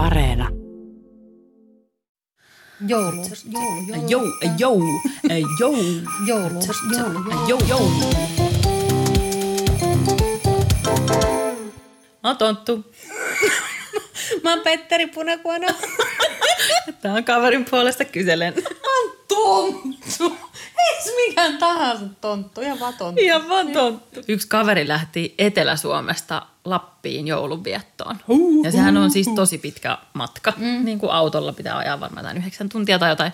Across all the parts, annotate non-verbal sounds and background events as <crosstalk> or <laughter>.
Areena. Joulu, joulu, joulu. Jou, jou, jou, Joulu, joulu, joulu. jou, jou. Mä oon Tonttu. Mä oon Petteri Punakuono. <laughs> Tää on kaverin puolesta kyselen. on tonttu. Ei mikään tahansa tonttu, ihan vaan tonttu. Ihan vaan tonttu. Yksi kaveri lähti Etelä-Suomesta Lappiin joulunviettoon. Ja sehän on siis tosi pitkä matka. Mm. Niin kuin autolla pitää ajaa varmaan jotain yhdeksän tuntia tai jotain.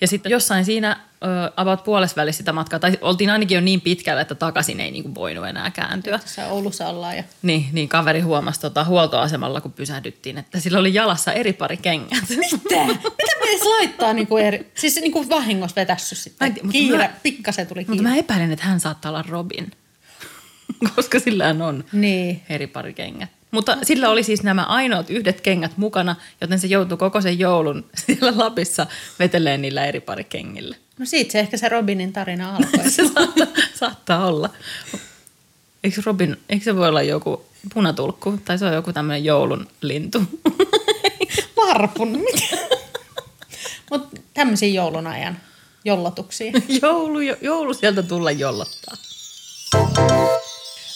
Ja sitten jossain siinä ö, about puolesvälissä sitä matkaa, tai oltiin ainakin jo niin pitkällä, että takaisin ei niin kuin voinut enää kääntyä. Tässä Oulussa ollaan ja Niin, niin kaveri huomasi tota, huoltoasemalla, kun pysähdyttiin, että sillä oli jalassa eri pari kengät. Mitä? Mitä edes laittaa niinku eri... Siis niinku vahingossa vetässy Mä sitten. mutta Kiire, mä- pikkasen tuli Mutta kiire. mä epäilen, että hän saattaa olla Robin, <laughs> koska sillähän on Niin. eri pari kengät. Mutta sillä oli siis nämä ainoat yhdet kengät mukana, joten se joutui koko sen joulun <laughs> siellä Lapissa veteleen niillä eri pari kengillä. No siitä se ehkä se Robinin tarina <laughs> alkoi. Se saattaa, saattaa olla. Eikö Robin, eikö se voi olla joku punatulkku tai se on joku tämmöinen joulun lintu? Varpun, mitä? Tämmöisiä joulun ajan jollotuksia. <laughs> joulu, jo- joulu sieltä tulla jollottaa.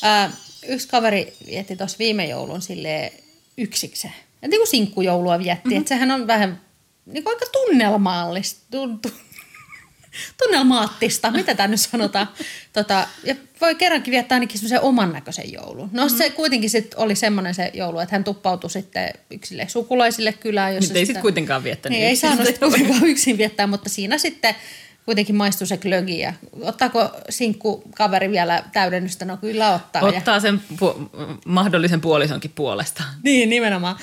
Ää, yksi kaveri vietti tuossa viime joulun sille yksikseen. Et niin kuin sinkkujoulua vietti. Mm-hmm. Että sehän on vähän niin kuin aika tunnelmaallista. Tun, tu, tunnelmaattista, mitä tämä nyt sanotaan. Tota, ja voi kerrankin viettää ainakin semmoisen oman näköisen joulun. No mm. se kuitenkin sit oli semmoinen se joulu, että hän tuppautui sitten yksille sukulaisille kylään. Jossa Nyt ei sitten kuitenkaan viettänyt. niin, ei saanut sitä sitten kuitenkaan yksin viettää, mutta siinä sitten kuitenkin maistui se glögi. Ja ottaako sinkku kaveri vielä täydennystä? No kyllä ottaa. Ja, Ottaa sen pu- mahdollisen puolisonkin puolesta. niin, nimenomaan.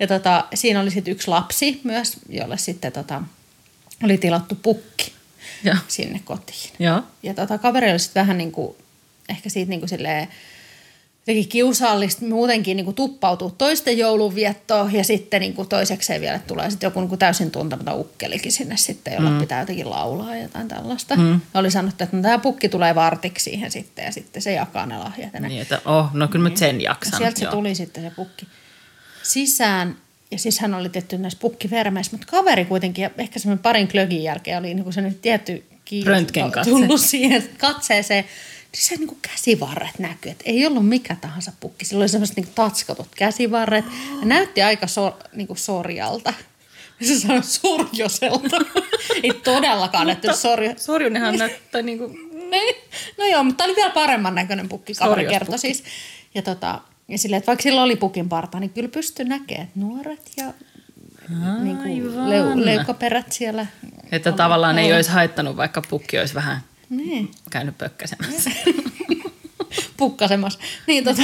Ja tota, siinä oli sitten yksi lapsi myös, jolle sitten tota, oli tilattu pukki Ja, sinne kotiin. ja. Ja tota, kaveri oli sitten vähän niin kuin, ehkä siitä niin kuin silleen, jotenkin kiusallista muutenkin niin kuin tuppautua toisten joulunviettoon ja sitten niin kuin toisekseen vielä tulee sitten joku niin kuin täysin tuntematon ukkelikin sinne sitten, jolla mm. pitää jotenkin laulaa ja jotain tällaista. Mm. Ja oli sanottu, että no, tämä pukki tulee vartiksi siihen sitten ja sitten se jakaa ne lahjat. Ja, ne. Niin, että oh, no kyllä mä nyt sen ja jaksan. sieltä se tuli sitten se pukki sisään ja siis hän oli tehty näissä pukkivermeissä, mutta kaveri kuitenkin, ja ehkä semmoinen parin klögin jälkeen oli niin kuin se nyt tietty kiinnostus Röntgenkatse. tullut siihen katseeseen, niin se niin kuin käsivarret näkyi, että ei ollut mikä tahansa pukki. Sillä oli semmoiset niin tatskatut käsivarret ja näytti aika sor, niin kuin sorjalta. Ja se sanoi sorjoselta. <laughs> ei todellakaan näyttänyt sorjo. Sorjunenhan näyttää niin kuin... Niin. No joo, mutta tämä oli vielä paremman näköinen pukki, kaveri kertoi siis. Ja, tota, ja silleen, että vaikka sillä oli pukin parta, niin kyllä pystyi näkemään, että nuoret ja niin kuin leu, leukaperät siellä. Että tavallaan ei olisi haittanut, vaikka pukki olisi vähän Niin, käynyt pökkäsemässä. Pukkasemassa. Niin, tota,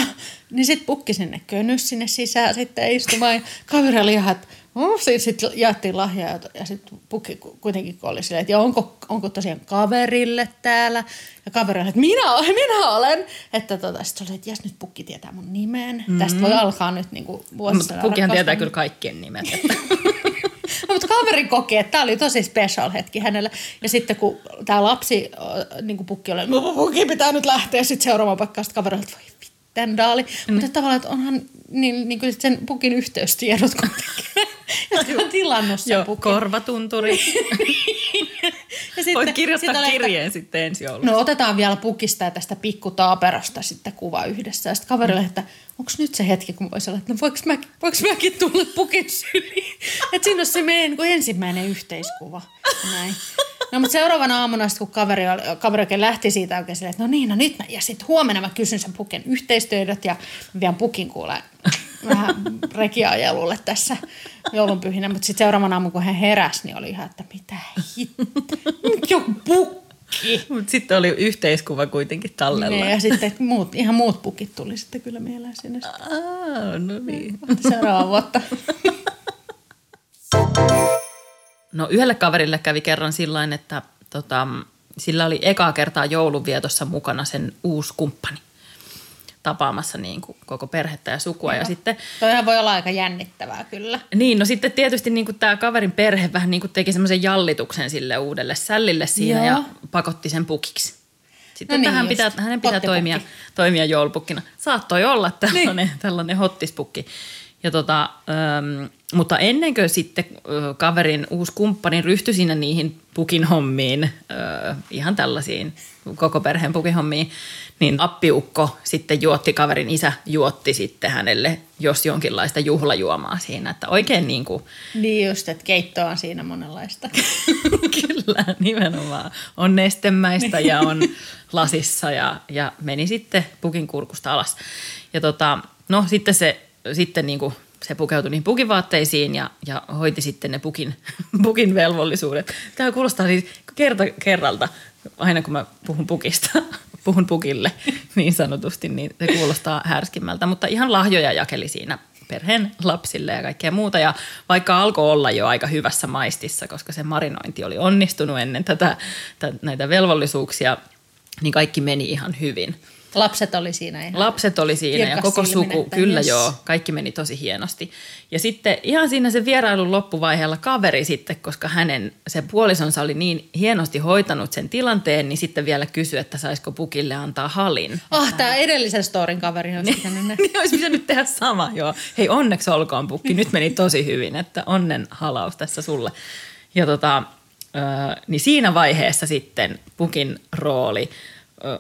niin sitten pukki sinne könnys sinne sisään sitten istumaan. Ja kaveri oli ihan, että oh, sitten sit jaettiin lahjaa ja, ja sitten pukki ku- kuitenkin kun oli silleen, että onko, onko tosiaan kaverille täällä. Ja kaveri oli, että minä olen, minä olen. Että tota, sitten oli, että jes nyt pukki tietää mun nimen. Mm-hmm. Tästä voi alkaa nyt niin kuin Mutta pukkihan tietää kyllä kaikkien nimet. Että. <laughs> <laughs> No, mutta kaveri koki, että tämä oli tosi special hetki hänelle. Ja sitten kun tämä lapsi, äh, niin kuin pukki oli, no pukki pitää nyt lähteä sitten seuraavaan paikkaan, sitten kaveri oli, että voi vitten daali. Mm. Mutta tavallaan, että onhan niin, niin kuin sen pukin yhteystiedot kuitenkin, <laughs> jotka on tilannut sen Joo, pukin. korvatunturi. <laughs> Ja sitten, Voit kirjoittaa sitten oli, että- kirjeen sitten ensi joulussa. No otetaan vielä pukista ja tästä pikkutaaperosta sitten kuva yhdessä. Ja sitten kaverille, että onko nyt se hetki, kun voisi olla, että no voiko, mä, voiko mäkin tulla pukin syliin? Että siinä olisi se meidän niin ensimmäinen yhteiskuva. Näin. No mutta seuraavana aamuna, sit kun kaveri, kaveri oikein lähti siitä oikein silleen, että no niin, no nyt mä, ja sitten huomenna mä kysyn sen pukin yhteistyödöt ja vien pukin kuule vähän rekiajelulle tässä joulunpyhinä. Mutta sitten seuraavana aamuna, kun hän heräsi, niin oli ihan, että mitä hitto, joku pukki. Mutta sitten oli yhteiskuva kuitenkin tallella. Niin, ja sitten muut, ihan muut pukit tuli sitten kyllä mieleen sinne Aa, no niin. seuraavaa vuotta. <laughs> No yhdelle kaverille kävi kerran sillain, että tota, sillä oli ekaa kertaa joulunvietossa mukana sen uusi kumppani tapaamassa niin kuin koko perhettä ja sukua. Ja sitten, Toihan voi olla aika jännittävää kyllä. niin, no sitten tietysti niin kuin tämä kaverin perhe vähän niin kuin teki semmoisen jallituksen sille uudelle sällille siinä Joo. ja pakotti sen pukiksi. Sitten No niin, tähän pitää, hänen pitää toimia, toimia joulupukkina. Saattoi olla tällainen, niin. tällainen hottispukki. Ja tota, äm, mutta ennen kuin sitten kaverin uusi kumppani ryhtyi sinne niihin pukin hommiin, ihan tällaisiin koko perheen pukihommiin, niin appiukko sitten juotti, kaverin isä juotti sitten hänelle jos jonkinlaista juhlajuomaa siinä, että oikein niin kuin... Niin just, että keittoa on siinä monenlaista. <laughs> Kyllä, nimenomaan. On nestemäistä ja on <laughs> lasissa ja, ja meni sitten pukin kurkusta alas. Ja tota, no sitten se, sitten niin kuin se pukeutui niihin pukivaatteisiin ja, ja hoiti sitten ne pukin, <laughs> pukin velvollisuudet. Tämä kuulostaa siis kerta kerralta, aina kun mä puhun pukista, <laughs> puhun pukille <laughs> niin sanotusti, niin se kuulostaa härskimmältä. Mutta ihan lahjoja jakeli siinä perheen lapsille ja kaikkea muuta. Ja vaikka alkoi olla jo aika hyvässä maistissa, koska se marinointi oli onnistunut ennen tätä, näitä velvollisuuksia, niin kaikki meni ihan hyvin. Lapset oli siinä ihan Lapset oli siinä ja koko suku, kyllä yes. joo, kaikki meni tosi hienosti. Ja sitten ihan siinä se vierailun loppuvaiheella kaveri sitten, koska hänen se puolisonsa oli niin hienosti hoitanut sen tilanteen, niin sitten vielä kysyi, että saisiko pukille antaa halin. Ah, tämä edellisen storin kaveri olisi pitänyt <laughs> niin, olisi pitänyt tehdä sama, joo. Hei onneksi olkoon pukki, nyt meni tosi hyvin, että onnen halaus tässä sulle. Ja tota, niin siinä vaiheessa sitten pukin rooli –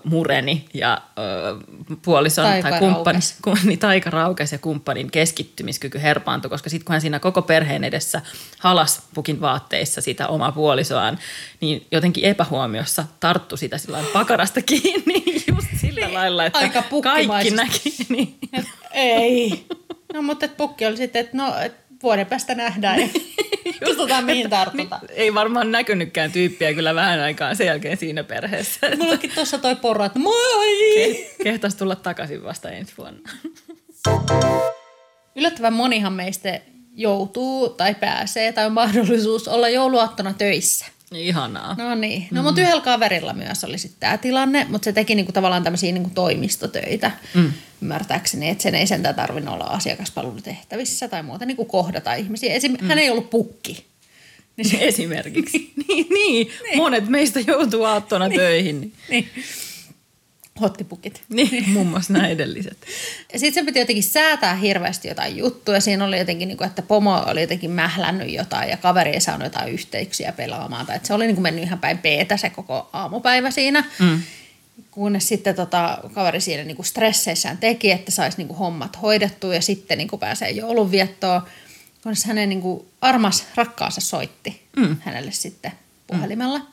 mureni ja puolison taika tai kumppani, <laughs> niin taika raukesi ja kumppanin keskittymiskyky herpaantui, koska sitten kun hän siinä koko perheen edessä halas pukin vaatteissa sitä omaa puolisoaan, niin jotenkin epähuomiossa tarttu sitä sillä pakarasta <laughs> kiinni just sillä niin, lailla, että Aika kaikki näki. <laughs> Niin. ei. No mutta pukki oli sitten, että no et vuoden päästä nähdään ja katsotaan mihin tartutaan. Niin, ei varmaan näkynytkään tyyppiä kyllä vähän aikaa sen jälkeen siinä perheessä. Mullakin tuossa toi porro, että moi! Kehtaisi tulla takaisin vasta ensi vuonna. Yllättävän monihan meistä joutuu tai pääsee tai on mahdollisuus olla jouluaattona töissä. Ihanaa. No niin. No mm. mutta yhdellä kaverilla myös oli sitten tämä tilanne, mutta se teki niinku tavallaan tämmöisiä niinku toimistotöitä. Mm. Ymmärtääkseni, että sen ei sentään tarvinnut olla asiakaspalvelutehtävissä tai muuta niinku kohdata ihmisiä. Esim- mm. Hän ei ollut pukki. Niin se... Esimerkiksi. <laughs> niin, niin. niin, monet meistä joutuu aattona <laughs> niin. töihin. Niin hottipukit. Niin, muun muassa nämä edelliset. Ja sitten se piti jotenkin säätää hirveästi jotain juttuja. Siinä oli jotenkin, niin kuin, että pomo oli jotenkin mählännyt jotain ja kaveri ei saanut jotain yhteyksiä pelaamaan. Tai että se oli niin kuin mennyt ihan päin peetä se koko aamupäivä siinä. Mm. Kunnes sitten tota, kaveri siinä niin kuin stresseissään teki, että saisi niin kuin hommat hoidettua ja sitten niin kuin pääsee joulunviettoon. Kunnes hänen niin kuin armas rakkaansa soitti mm. hänelle sitten puhelimella. Mm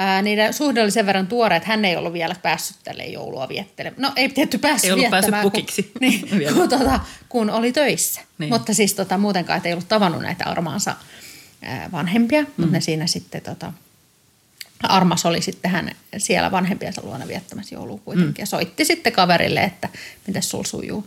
ää, niiden suhde oli sen verran tuore, että hän ei ollut vielä päässyt tälle joulua viettelemaan. No ei tietty päässyt Ei ollut päässyt pukiksi. Kun, <laughs> niin, <laughs> kun, tota, kun oli töissä. Niin. Mutta siis tota, muutenkaan, että ei ollut tavannut näitä armaansa ää, vanhempia, mm. mutta ne siinä sitten tota, Armas oli sitten hän siellä vanhempiensa luona viettämässä joulua kuitenkin mm. ja soitti sitten kaverille, että miten sul sujuu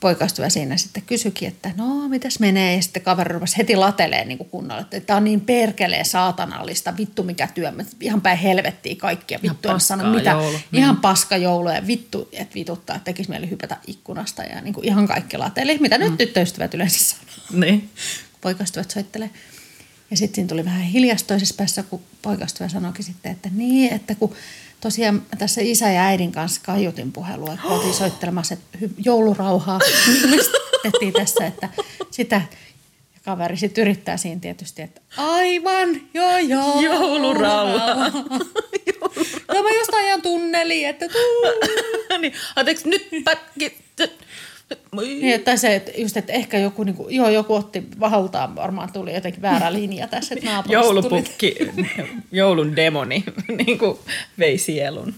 poikaystävä siinä sitten kysyikin, että no mitäs menee ja sitten kaveri rupesi heti latelee niin kuin kunnolla, että tämä on niin perkeleen saatanallista, vittu mikä työ, ihan päin helvettiä kaikkia, vittu en sano mitä, joulu. ihan niin. paska joulu ja vittu, että vituttaa, että tekisi mieli hypätä ikkunasta ja niin kuin ihan kaikki lateli, mitä mm. nyt tyttöystävät yleensä sanoo, niin. poikaystävät soittelee. Ja sitten siinä tuli vähän hiljasta toisessa päässä, kun poikaystävä sanoikin sitten, että niin, että kun tosiaan tässä isä ja äidin kanssa kaiutin puhelua, kun oltiin <gasps> soittelemassa että joulurauhaa. <laughs> Tehtiin tässä, että sitä ja kaveri sitten yrittää siinä tietysti, että aivan, joo joo. Joulurauha. Joo, mä jostain ajan tunneli, että <laughs> niin, anteeksi, nyt pätki. Niin, että se, että just, että ehkä joku, niin kuin, joo, joku otti vahaltaan, varmaan tuli jotenkin väärä linja tässä, että Joulupukki, tuli. joulun demoni, <laughs> niin kuin vei sielun.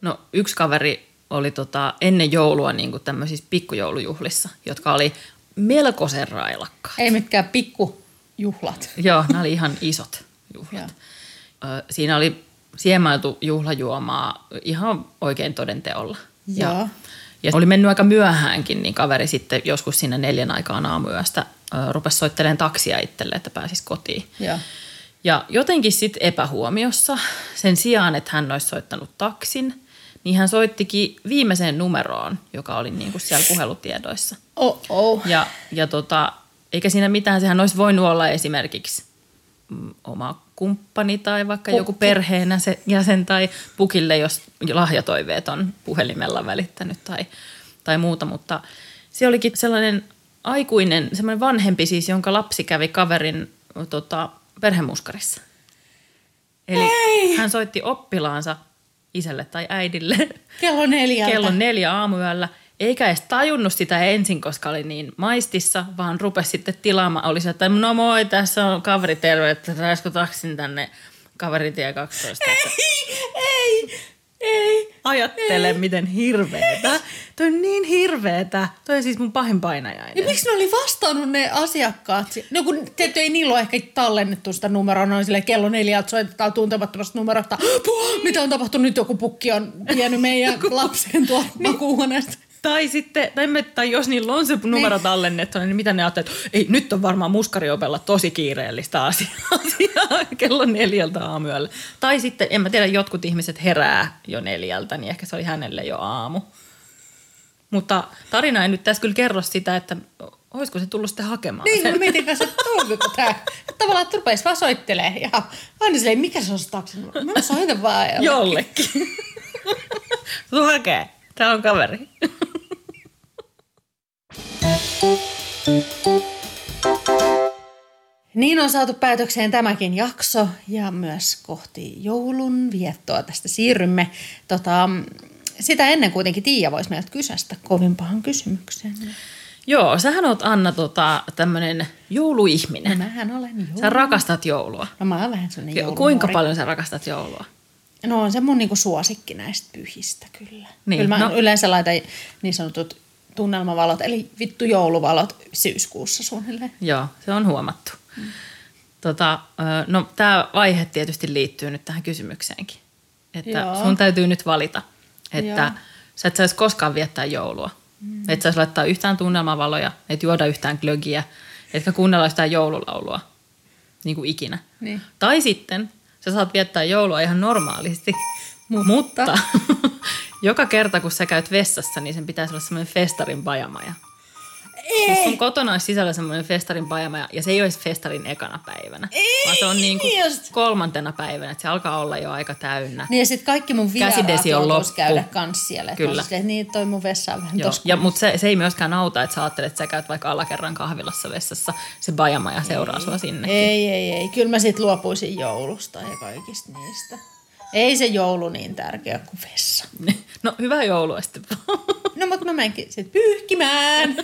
No yksi kaveri oli tota, ennen joulua niin kuin tämmöisissä pikkujoulujuhlissa, jotka oli melkoisen railakkaat. Ei mitkään pikkujuhlat. Joo, nämä oli ihan isot juhlat. Siinä oli siemailtu juhlajuomaa ihan oikein todenteolla. Ja, ja oli mennyt aika myöhäänkin, niin kaveri sitten joskus sinne neljän aikaan aamuyöstä rupesi soittelemaan taksia itselle, että pääsisi kotiin. Ja, ja jotenkin sitten epähuomiossa sen sijaan, että hän olisi soittanut taksin, niin hän soittikin viimeiseen numeroon, joka oli niin kuin siellä puhelutiedoissa. Oh, oh. Ja, ja tota, eikä siinä mitään, sehän olisi voinut olla esimerkiksi mm, oma kumppani tai vaikka Pukki. joku perheenä se jäsen tai pukille, jos lahjatoiveet on puhelimella välittänyt tai, tai muuta, mutta siellä olikin sellainen aikuinen, semmoinen vanhempi siis, jonka lapsi kävi kaverin tota, perhemuskarissa. Eli Ei! hän soitti oppilaansa isälle tai äidille Kello neljältä. kello neljä aamuyöllä, eikä edes tajunnut sitä ensin, koska oli niin maistissa, vaan rupesi sitten tilaamaan. Oli se, että no moi, tässä on kaveri terve, että saisiko taksin tänne kaveritie 12. Että Ei, ei. Ajattele, miten hirveetä. Toi on niin hirveetä. Toi on siis mun pahin painajainen. Ja miksi ne oli vastannut ne asiakkaat? si- No kun tietysti ei niillä ole ehkä tallennettu sitä numeroa, noin sille kello neljältä soitetaan tuntemattomasta numerosta. <gasps> Puh, mitä on tapahtunut? Nyt joku pukki on vienyt meidän <laughs> lapsen tuolta makuuhuoneesta. Tai sitten, tai, me, tai jos niillä on se numero tallennettu, niin mitä ne ajattelee, että ei, nyt on varmaan muskariopella tosi kiireellistä asiaa, <laughs> asiaa kello neljältä aamuyöllä. Tai sitten, en mä tiedä, jotkut ihmiset herää jo neljältä, niin ehkä se oli hänelle jo aamu. Mutta tarina ei nyt tässä kyllä kerro sitä, että olisiko se tullut sitten hakemaan Niin, sen. mä mietin kanssa, että toimiko tämä. Tavallaan, että rupesi vaan soittelee. Ja aina silleen, mikä se on se taksin? Mä soitan vaan. <laughs> jollekin. Jollekin. <laughs> Tuu hakee. Tää on kaveri. Niin on saatu päätökseen tämäkin jakso ja myös kohti joulun viettoa tästä siirrymme. Tota, sitä ennen kuitenkin Tiia voisi meiltä kysästä kovin pahan kysymyksen. Joo, sähän oot Anna tota, tämmönen jouluihminen. Mähän olen joulu. Sä rakastat joulua. No mä oon vähän sellainen Jo, joulumori. kuinka paljon sä rakastat joulua? No on se mun niinku suosikki näistä pyhistä kyllä. Niin, kyllä mä no. no. yleensä laitan niin sanotut tunnelmavalot, eli vittu jouluvalot syyskuussa suunnilleen. Joo, se on huomattu. Mm. Tota, no tämä vaihe tietysti liittyy nyt tähän kysymykseenkin. Että Joo. sun täytyy nyt valita, että Joo. sä et saisi koskaan viettää joulua. Mm. Et saisi laittaa yhtään tunnelmavaloja, et juoda yhtään glögiä, etkä kuunnella yhtään joululaulua, niin kuin ikinä. Niin. Tai sitten sä saat viettää joulua ihan normaalisti, mutta, mutta <laughs> joka kerta kun sä käyt vessassa, niin sen pitäisi olla semmoinen festarin pajamaja. Siis sun kotona olisi sisällä semmoinen festarin pajama ja se ei olisi festarin ekana päivänä, Ei, vaan se on niin kuin just. kolmantena päivänä, että se alkaa olla jo aika täynnä. Niin ja sitten kaikki mun vieraat on joutuisi loppu. käydä kans siellä. Kyllä. on silleen, että niin toi mun vessa on vähän Joo. Ja, mutta se, se ei myöskään auta, että sä ajattelet, että sä käyt vaikka alakerran kahvilassa vessassa, se pajama ja seuraa sua sinne. Ei, ei, ei. Kyllä mä sit luopuisin joulusta ja kaikista niistä. Ei se joulu niin tärkeä kuin vessa. <laughs> No hyvää joulua sitten <laughs> No mutta mä menenkin sitten pyyhkimään.